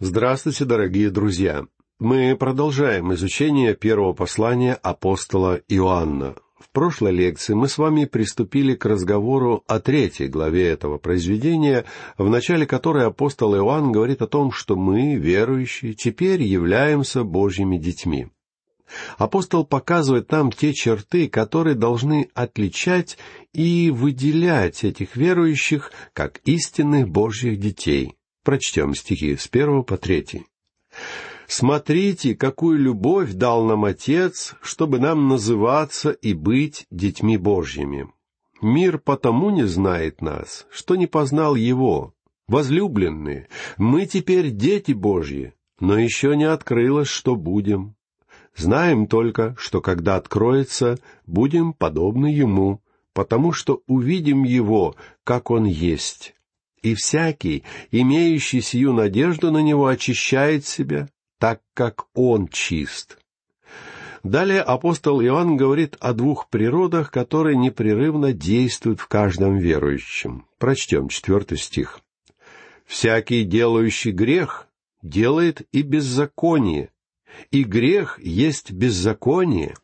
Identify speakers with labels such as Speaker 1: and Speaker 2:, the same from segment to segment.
Speaker 1: Здравствуйте, дорогие друзья! Мы продолжаем изучение первого послания апостола Иоанна. В прошлой лекции мы с вами приступили к разговору о третьей главе этого произведения, в начале которой апостол Иоанн говорит о том, что мы, верующие, теперь являемся Божьими детьми. Апостол показывает нам те черты, которые должны отличать и выделять этих верующих как истинных Божьих детей. Прочтем стихи с первого по третий. «Смотрите, какую любовь дал нам Отец, чтобы нам называться и быть детьми Божьими. Мир потому не знает нас, что не познал Его. Возлюбленные, мы теперь дети Божьи, но еще не открылось, что будем. Знаем только, что когда откроется, будем подобны Ему, потому что увидим Его, как Он есть. И всякий, имеющий сию надежду на Него, очищает себя, так как Он чист. Далее апостол Иоанн говорит о двух природах, которые непрерывно действуют в каждом верующем. Прочтем четвертый стих. «Всякий, делающий грех, делает и беззаконие, и грех есть беззаконие.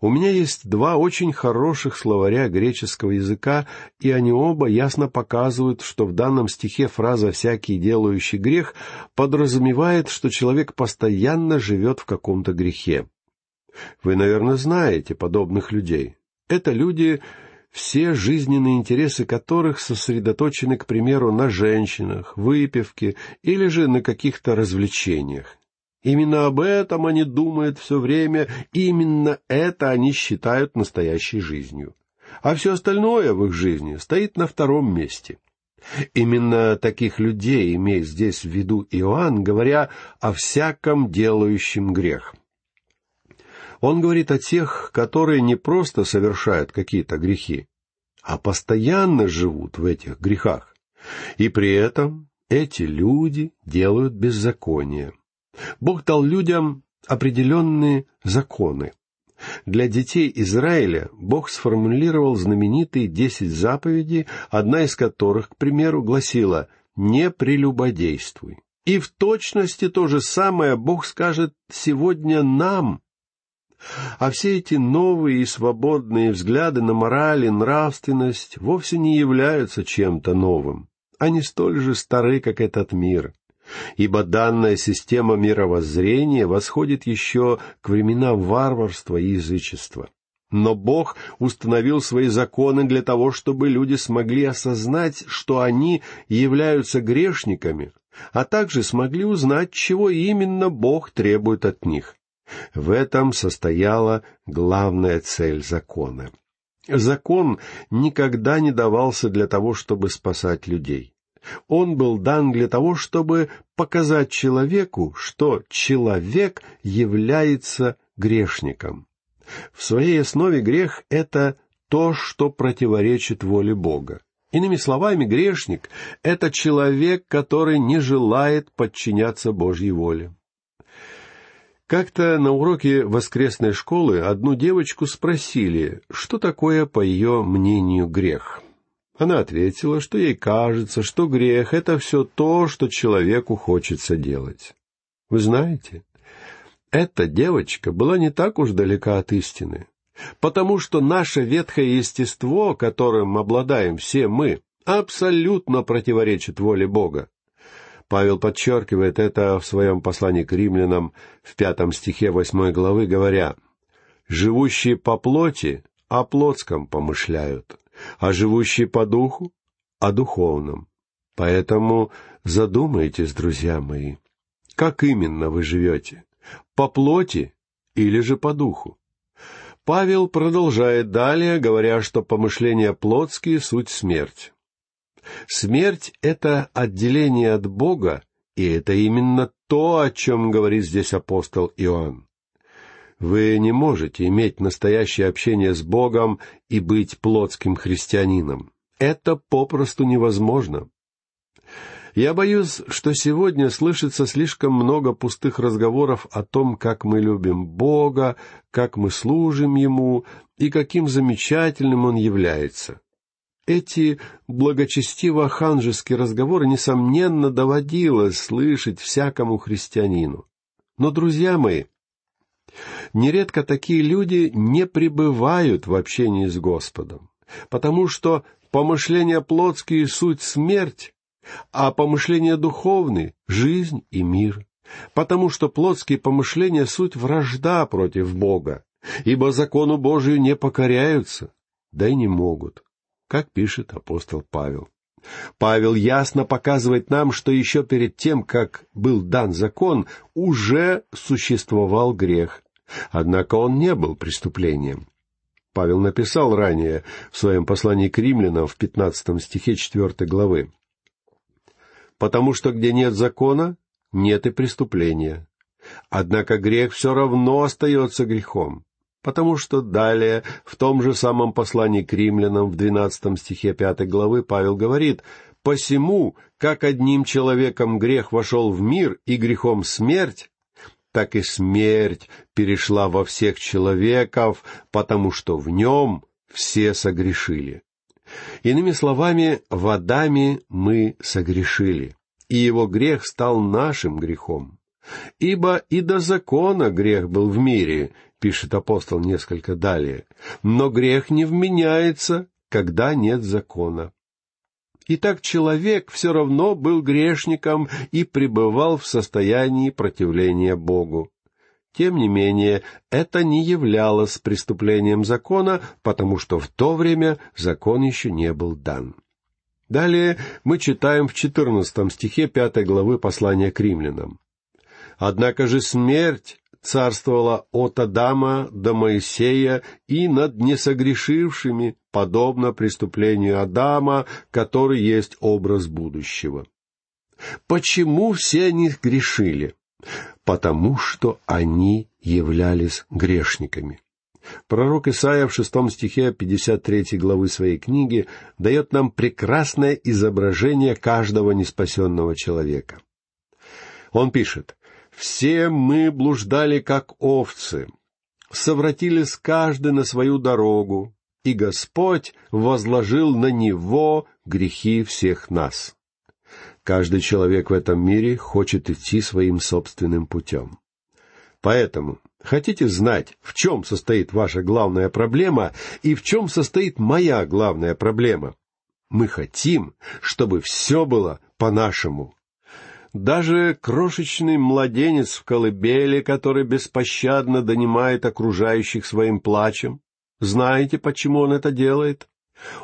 Speaker 1: У меня есть два очень хороших словаря греческого языка, и они оба ясно показывают, что в данном стихе фраза «всякий делающий грех» подразумевает, что человек постоянно живет в каком-то грехе. Вы, наверное, знаете подобных людей. Это люди, все жизненные интересы которых сосредоточены, к примеру, на женщинах, выпивке или же на каких-то развлечениях. Именно об этом они думают все время, именно это они считают настоящей жизнью. А все остальное в их жизни стоит на втором месте. Именно таких людей имеет здесь в виду Иоанн, говоря о всяком делающем грех. Он говорит о тех, которые не просто совершают какие-то грехи, а постоянно живут в этих грехах. И при этом эти люди делают беззаконие. Бог дал людям определенные законы. Для детей Израиля Бог сформулировал знаменитые десять заповедей, одна из которых, к примеру, гласила «Не прелюбодействуй». И в точности то же самое Бог скажет сегодня нам. А все эти новые и свободные взгляды на мораль и нравственность вовсе не являются чем-то новым. Они столь же стары, как этот мир ибо данная система мировоззрения восходит еще к временам варварства и язычества. Но Бог установил свои законы для того, чтобы люди смогли осознать, что они являются грешниками, а также смогли узнать, чего именно Бог требует от них. В этом состояла главная цель закона. Закон никогда не давался для того, чтобы спасать людей. Он был дан для того, чтобы показать человеку, что человек является грешником. В своей основе грех — это то, что противоречит воле Бога. Иными словами, грешник — это человек, который не желает подчиняться Божьей воле. Как-то на уроке воскресной школы одну девочку спросили, что такое, по ее мнению, грех. Она ответила, что ей кажется, что грех — это все то, что человеку хочется делать. Вы знаете, эта девочка была не так уж далека от истины, потому что наше ветхое естество, которым обладаем все мы, абсолютно противоречит воле Бога. Павел подчеркивает это в своем послании к римлянам в пятом стихе восьмой главы, говоря, «Живущие по плоти о плотском помышляют, а живущие по духу — о духовном. Поэтому задумайтесь, друзья мои, как именно вы живете, по плоти или же по духу? Павел продолжает далее, говоря, что помышления плотские — суть смерть. Смерть — это отделение от Бога, и это именно то, о чем говорит здесь апостол Иоанн. Вы не можете иметь настоящее общение с Богом и быть плотским христианином. Это попросту невозможно. Я боюсь, что сегодня слышится слишком много пустых разговоров о том, как мы любим Бога, как мы служим Ему и каким замечательным Он является. Эти благочестиво-ханжеские разговоры, несомненно, доводилось слышать всякому христианину. Но, друзья мои, нередко такие люди не пребывают в общении с Господом, потому что помышления плотские — суть смерть, а помышления духовные — жизнь и мир, потому что плотские помышления — суть вражда против Бога, ибо закону Божию не покоряются, да и не могут, как пишет апостол Павел. Павел ясно показывает нам, что еще перед тем, как был дан закон, уже существовал грех. Однако он не был преступлением. Павел написал ранее в своем послании к римлянам в пятнадцатом стихе четвертой главы. «Потому что где нет закона, нет и преступления. Однако грех все равно остается грехом, потому что далее, в том же самом послании к римлянам, в двенадцатом стихе пятой главы, Павел говорит, «Посему, как одним человеком грех вошел в мир, и грехом смерть, так и смерть перешла во всех человеков, потому что в нем все согрешили». Иными словами, в Адаме мы согрешили, и его грех стал нашим грехом. Ибо и до закона грех был в мире, пишет апостол несколько далее, но грех не вменяется, когда нет закона. Итак, человек все равно был грешником и пребывал в состоянии противления Богу. Тем не менее, это не являлось преступлением закона, потому что в то время закон еще не был дан. Далее мы читаем в четырнадцатом стихе пятой главы послания к римлянам. Однако же смерть царствовала от Адама до Моисея и над несогрешившими, подобно преступлению Адама, который есть образ будущего. Почему все они грешили? Потому что они являлись грешниками. Пророк Исаия в шестом стихе 53 главы своей книги дает нам прекрасное изображение каждого неспасенного человека. Он пишет, все мы блуждали, как овцы, совратились каждый на свою дорогу, и Господь возложил на него грехи всех нас. Каждый человек в этом мире хочет идти своим собственным путем. Поэтому хотите знать, в чем состоит ваша главная проблема и в чем состоит моя главная проблема? Мы хотим, чтобы все было по-нашему. Даже крошечный младенец в колыбели, который беспощадно донимает окружающих своим плачем, знаете, почему он это делает?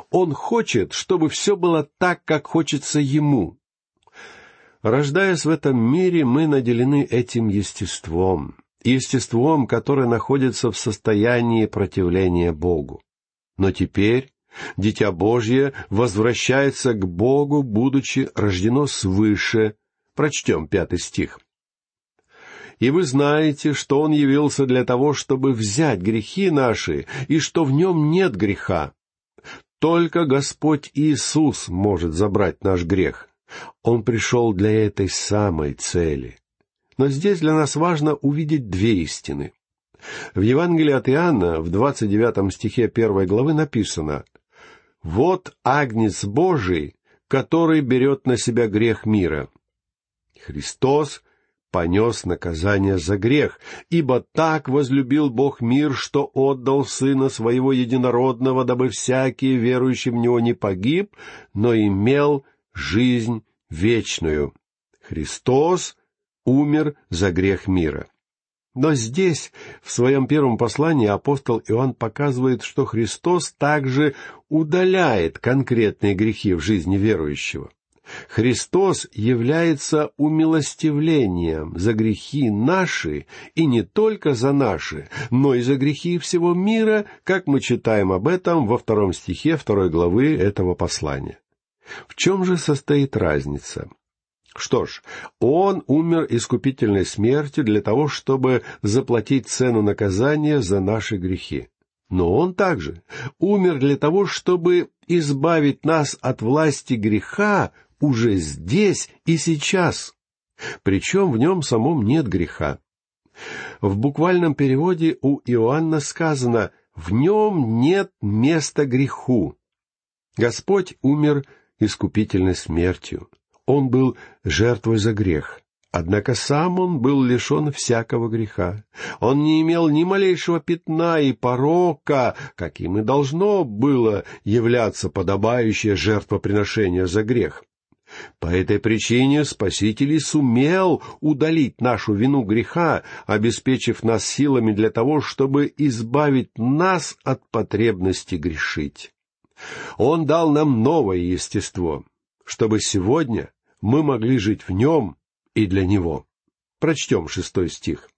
Speaker 1: Он хочет, чтобы все было так, как хочется ему. Рождаясь в этом мире, мы наделены этим естеством, естеством, которое находится в состоянии противления Богу. Но теперь Дитя Божье возвращается к Богу, будучи рождено свыше, Прочтем пятый стих. «И вы знаете, что Он явился для того, чтобы взять грехи наши, и что в Нем нет греха. Только Господь Иисус может забрать наш грех. Он пришел для этой самой цели. Но здесь для нас важно увидеть две истины. В Евангелии от Иоанна в двадцать девятом стихе первой главы написано «Вот Агнец Божий, который берет на себя грех мира». Христос понес наказание за грех, ибо так возлюбил Бог мир, что отдал Сына Своего Единородного, дабы всякий, верующий в Него, не погиб, но имел жизнь вечную. Христос умер за грех мира. Но здесь, в своем первом послании, апостол Иоанн показывает, что Христос также удаляет конкретные грехи в жизни верующего. Христос является умилостивлением за грехи наши, и не только за наши, но и за грехи всего мира, как мы читаем об этом во втором стихе второй главы этого послания. В чем же состоит разница? Что ж, Он умер искупительной смертью для того, чтобы заплатить цену наказания за наши грехи. Но Он также умер для того, чтобы избавить нас от власти греха уже здесь и сейчас. Причем в нем самом нет греха. В буквальном переводе у Иоанна сказано «в нем нет места греху». Господь умер искупительной смертью. Он был жертвой за грех. Однако сам он был лишен всякого греха. Он не имел ни малейшего пятна и порока, каким и должно было являться подобающее жертвоприношение за грех. По этой причине Спаситель и сумел удалить нашу вину греха, обеспечив нас силами для того, чтобы избавить нас от потребности грешить. Он дал нам новое естество, чтобы сегодня мы могли жить в нем и для него. Прочтем шестой стих.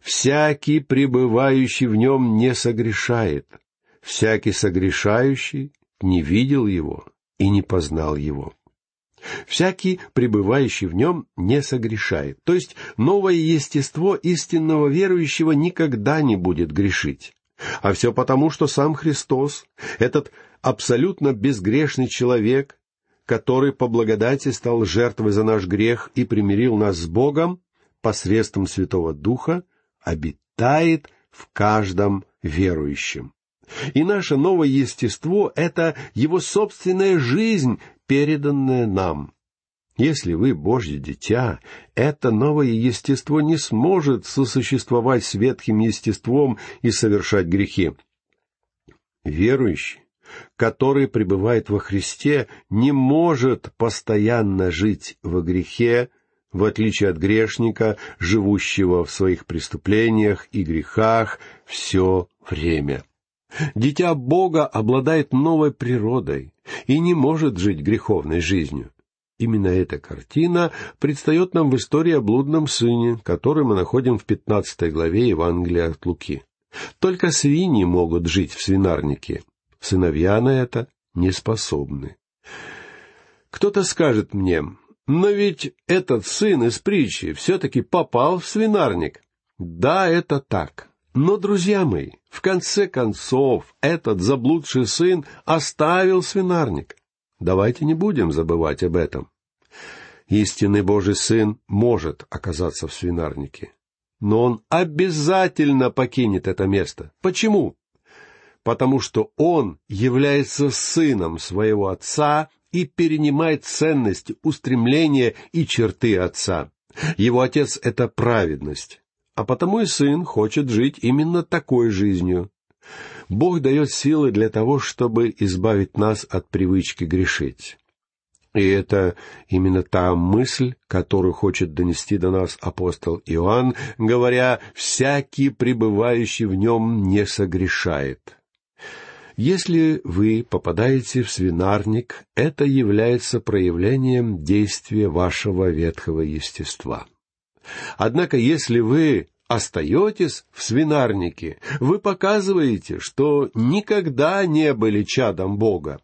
Speaker 1: «Всякий, пребывающий в нем, не согрешает. Всякий согрешающий не видел его и не познал его». Всякий, пребывающий в нем, не согрешает. То есть новое естество истинного верующего никогда не будет грешить. А все потому, что сам Христос, этот абсолютно безгрешный человек, который по благодати стал жертвой за наш грех и примирил нас с Богом посредством Святого Духа, обитает в каждом верующем. И наше новое естество — это его собственная жизнь, переданная нам. Если вы Божье дитя, это новое естество не сможет сосуществовать с ветхим естеством и совершать грехи. Верующий который пребывает во Христе, не может постоянно жить во грехе, в отличие от грешника, живущего в своих преступлениях и грехах все время. Дитя Бога обладает новой природой и не может жить греховной жизнью. Именно эта картина предстает нам в истории о блудном сыне, которую мы находим в пятнадцатой главе Евангелия от Луки. Только свиньи могут жить в свинарнике, Сыновья на это не способны. Кто-то скажет мне, но ведь этот сын из притчи все-таки попал в свинарник. Да, это так. Но, друзья мои, в конце концов, этот заблудший сын оставил свинарник. Давайте не будем забывать об этом. Истинный Божий Сын может оказаться в свинарнике. Но он обязательно покинет это место. Почему? потому что он является сыном своего отца и перенимает ценность, устремления и черты отца. Его отец — это праведность, а потому и сын хочет жить именно такой жизнью. Бог дает силы для того, чтобы избавить нас от привычки грешить. И это именно та мысль, которую хочет донести до нас апостол Иоанн, говоря «всякий, пребывающий в нем, не согрешает». Если вы попадаете в свинарник, это является проявлением действия вашего ветхого естества. Однако, если вы остаетесь в свинарнике, вы показываете, что никогда не были чадом Бога.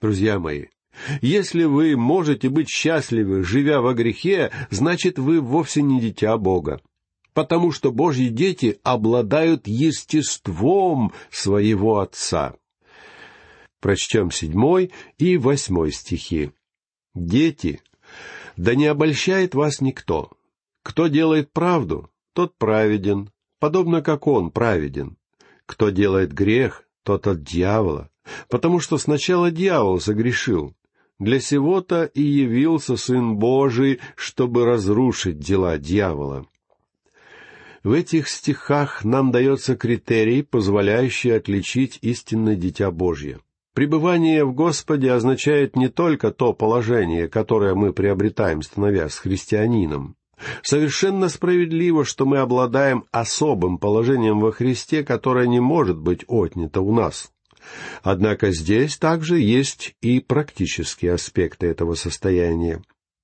Speaker 1: Друзья мои, если вы можете быть счастливы, живя во грехе, значит, вы вовсе не дитя Бога потому что Божьи дети обладают естеством своего Отца. Прочтем седьмой и восьмой стихи. «Дети, да не обольщает вас никто. Кто делает правду, тот праведен, подобно как он праведен. Кто делает грех, тот от дьявола, потому что сначала дьявол согрешил. Для сего-то и явился Сын Божий, чтобы разрушить дела дьявола. В этих стихах нам дается критерий, позволяющий отличить истинное Дитя Божье. Пребывание в Господе означает не только то положение, которое мы приобретаем, становясь христианином. Совершенно справедливо, что мы обладаем особым положением во Христе, которое не может быть отнято у нас. Однако здесь также есть и практические аспекты этого состояния.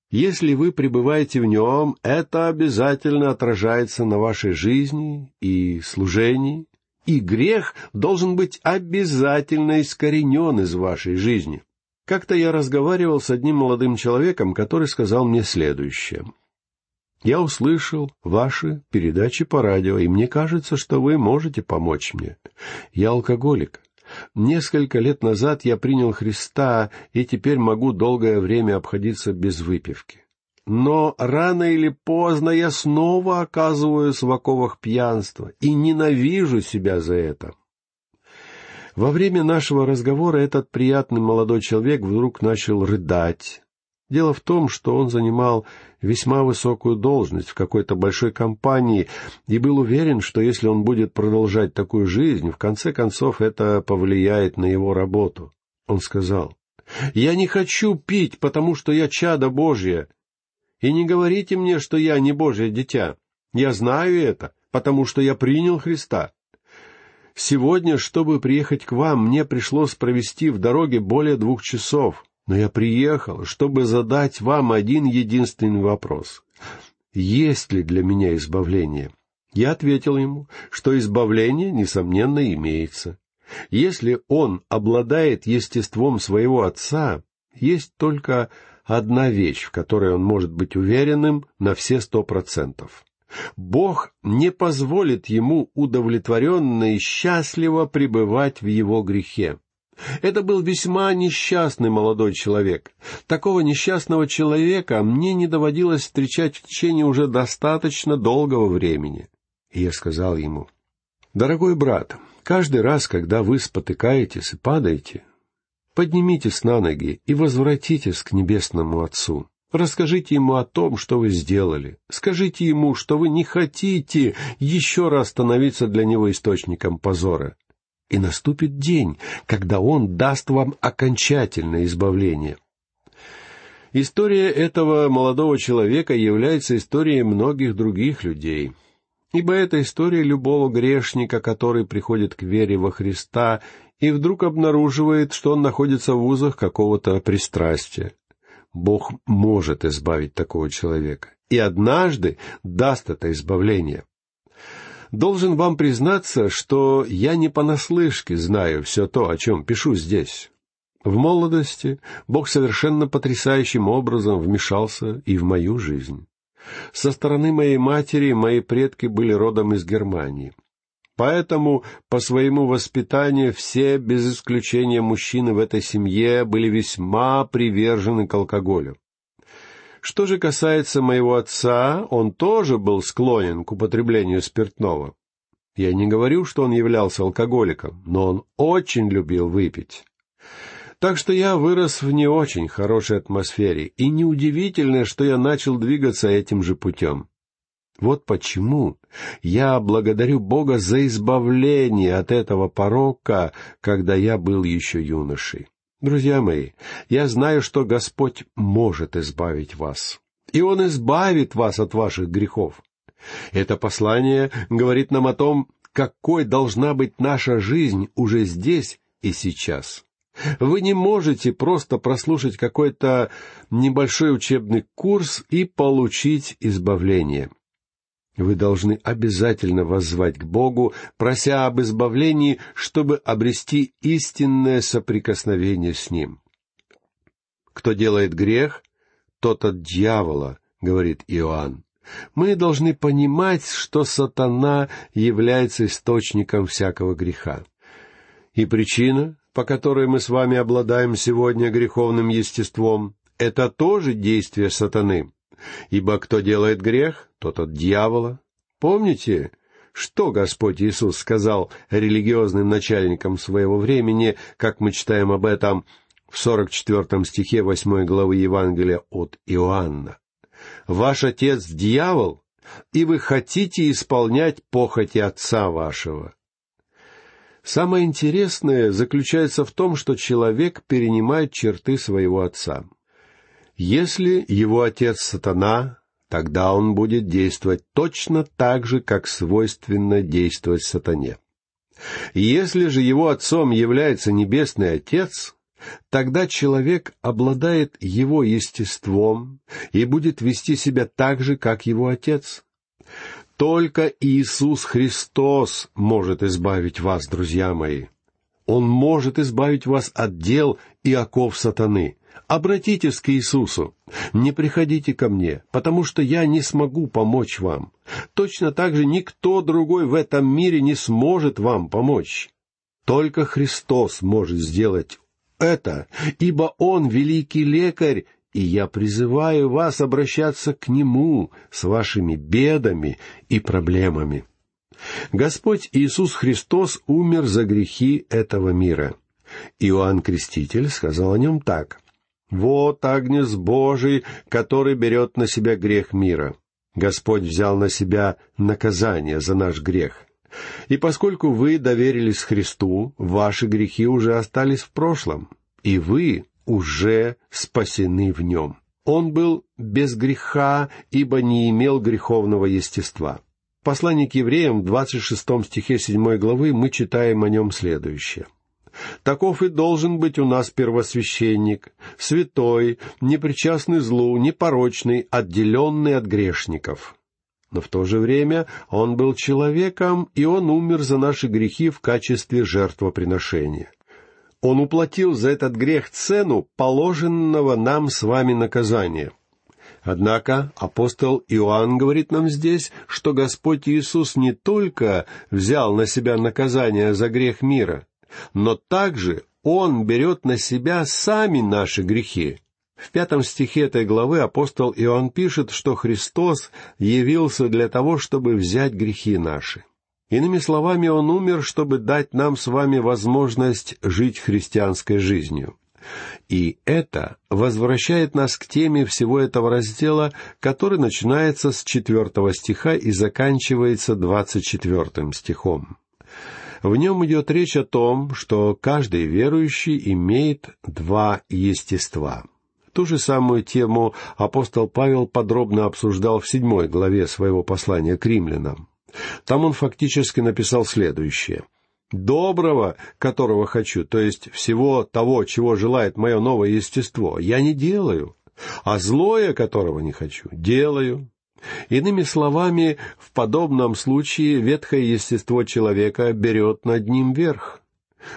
Speaker 1: Если вы пребываете в нем, это обязательно отражается на вашей жизни и служении, и грех должен быть обязательно искоренен из вашей жизни. Как-то я разговаривал с одним молодым человеком, который сказал мне следующее. «Я услышал ваши передачи по радио, и мне кажется, что вы можете помочь мне. Я алкоголик. Несколько лет назад я принял Христа, и теперь могу долгое время обходиться без выпивки но рано или поздно я снова оказываюсь в оковах пьянства и ненавижу себя за это. Во время нашего разговора этот приятный молодой человек вдруг начал рыдать. Дело в том, что он занимал весьма высокую должность в какой-то большой компании и был уверен, что если он будет продолжать такую жизнь, в конце концов это повлияет на его работу. Он сказал, «Я не хочу пить, потому что я чадо Божье. И не говорите мне, что я не Божье дитя. Я знаю это, потому что я принял Христа. Сегодня, чтобы приехать к вам, мне пришлось провести в дороге более двух часов, но я приехал, чтобы задать вам один единственный вопрос. Есть ли для меня избавление? Я ответил ему, что избавление, несомненно, имеется. Если он обладает естеством своего отца, есть только одна вещь, в которой он может быть уверенным на все сто процентов. Бог не позволит ему удовлетворенно и счастливо пребывать в его грехе. Это был весьма несчастный молодой человек. Такого несчастного человека мне не доводилось встречать в течение уже достаточно долгого времени. И я сказал ему, «Дорогой брат, каждый раз, когда вы спотыкаетесь и падаете, поднимитесь на ноги и возвратитесь к Небесному Отцу. Расскажите ему о том, что вы сделали. Скажите ему, что вы не хотите еще раз становиться для него источником позора. И наступит день, когда он даст вам окончательное избавление. История этого молодого человека является историей многих других людей. Ибо это история любого грешника, который приходит к вере во Христа и вдруг обнаруживает, что он находится в узах какого-то пристрастия. Бог может избавить такого человека. И однажды даст это избавление. Должен вам признаться, что я не понаслышке знаю все то, о чем пишу здесь. В молодости Бог совершенно потрясающим образом вмешался и в мою жизнь. Со стороны моей матери мои предки были родом из Германии. Поэтому по своему воспитанию все, без исключения мужчины в этой семье, были весьма привержены к алкоголю. Что же касается моего отца, он тоже был склонен к употреблению спиртного. Я не говорю, что он являлся алкоголиком, но он очень любил выпить. Так что я вырос в не очень хорошей атмосфере, и неудивительно, что я начал двигаться этим же путем. Вот почему я благодарю Бога за избавление от этого порока, когда я был еще юношей. Друзья мои, я знаю, что Господь может избавить вас. И Он избавит вас от ваших грехов. Это послание говорит нам о том, какой должна быть наша жизнь уже здесь и сейчас. Вы не можете просто прослушать какой-то небольшой учебный курс и получить избавление. Вы должны обязательно воззвать к Богу, прося об избавлении, чтобы обрести истинное соприкосновение с Ним. Кто делает грех, тот от дьявола, говорит Иоанн. Мы должны понимать, что сатана является источником всякого греха. И причина, по которой мы с вами обладаем сегодня греховным естеством, это тоже действие сатаны. Ибо кто делает грех, тот от дьявола. Помните, что Господь Иисус сказал религиозным начальникам своего времени, как мы читаем об этом в 44 стихе 8 главы Евангелия от Иоанна? «Ваш отец — дьявол, и вы хотите исполнять похоти отца вашего». Самое интересное заключается в том, что человек перенимает черты своего отца. Если его отец сатана, тогда он будет действовать точно так же, как свойственно действовать сатане. Если же его отцом является Небесный Отец, тогда человек обладает его естеством и будет вести себя так же, как его Отец. Только Иисус Христос может избавить вас, друзья мои. Он может избавить вас от дел и оков сатаны. Обратитесь к Иисусу. Не приходите ко мне, потому что я не смогу помочь вам. Точно так же никто другой в этом мире не сможет вам помочь. Только Христос может сделать это, ибо Он великий лекарь, и я призываю вас обращаться к Нему с вашими бедами и проблемами. Господь Иисус Христос умер за грехи этого мира. Иоанн Креститель сказал о нем так. «Вот Агнец Божий, который берет на себя грех мира. Господь взял на себя наказание за наш грех. И поскольку вы доверились Христу, ваши грехи уже остались в прошлом, и вы уже спасены в нем. Он был без греха, ибо не имел греховного естества. В послании к евреям в 26 стихе 7 главы мы читаем о нем следующее. Таков и должен быть у нас первосвященник, святой, непричастный злу, непорочный, отделенный от грешников. Но в то же время он был человеком, и он умер за наши грехи в качестве жертвоприношения. Он уплатил за этот грех цену положенного нам с вами наказания. Однако апостол Иоанн говорит нам здесь, что Господь Иисус не только взял на себя наказание за грех мира, но также Он берет на себя сами наши грехи. В пятом стихе этой главы апостол Иоанн пишет, что Христос явился для того, чтобы взять грехи наши. Иными словами, Он умер, чтобы дать нам с вами возможность жить христианской жизнью. И это возвращает нас к теме всего этого раздела, который начинается с четвертого стиха и заканчивается двадцать четвертым стихом. В нем идет речь о том, что каждый верующий имеет два естества. Ту же самую тему апостол Павел подробно обсуждал в седьмой главе своего послания к римлянам. Там он фактически написал следующее. «Доброго, которого хочу, то есть всего того, чего желает мое новое естество, я не делаю, а злое, которого не хочу, делаю». Иными словами, в подобном случае ветхое естество человека берет над ним верх.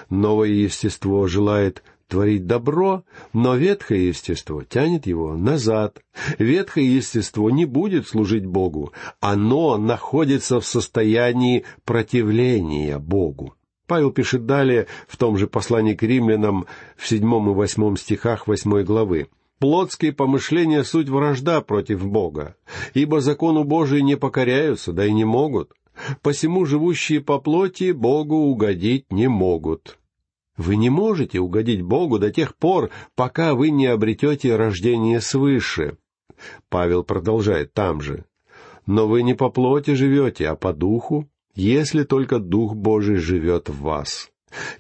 Speaker 1: Новое естество желает творить добро, но ветхое естество тянет его назад. Ветхое естество не будет служить Богу, оно находится в состоянии противления Богу. Павел пишет далее в том же послании к римлянам в седьмом и восьмом стихах восьмой главы. Плотские помышления — суть вражда против Бога, ибо закону Божию не покоряются, да и не могут. Посему живущие по плоти Богу угодить не могут. Вы не можете угодить Богу до тех пор, пока вы не обретете рождение свыше. Павел продолжает там же. Но вы не по плоти живете, а по духу, если только Дух Божий живет в вас.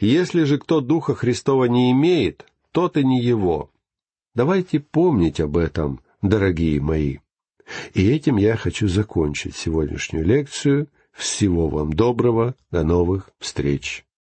Speaker 1: Если же кто Духа Христова не имеет, тот и не его. Давайте помнить об этом, дорогие мои. И этим я хочу закончить сегодняшнюю лекцию. Всего вам доброго, до новых встреч.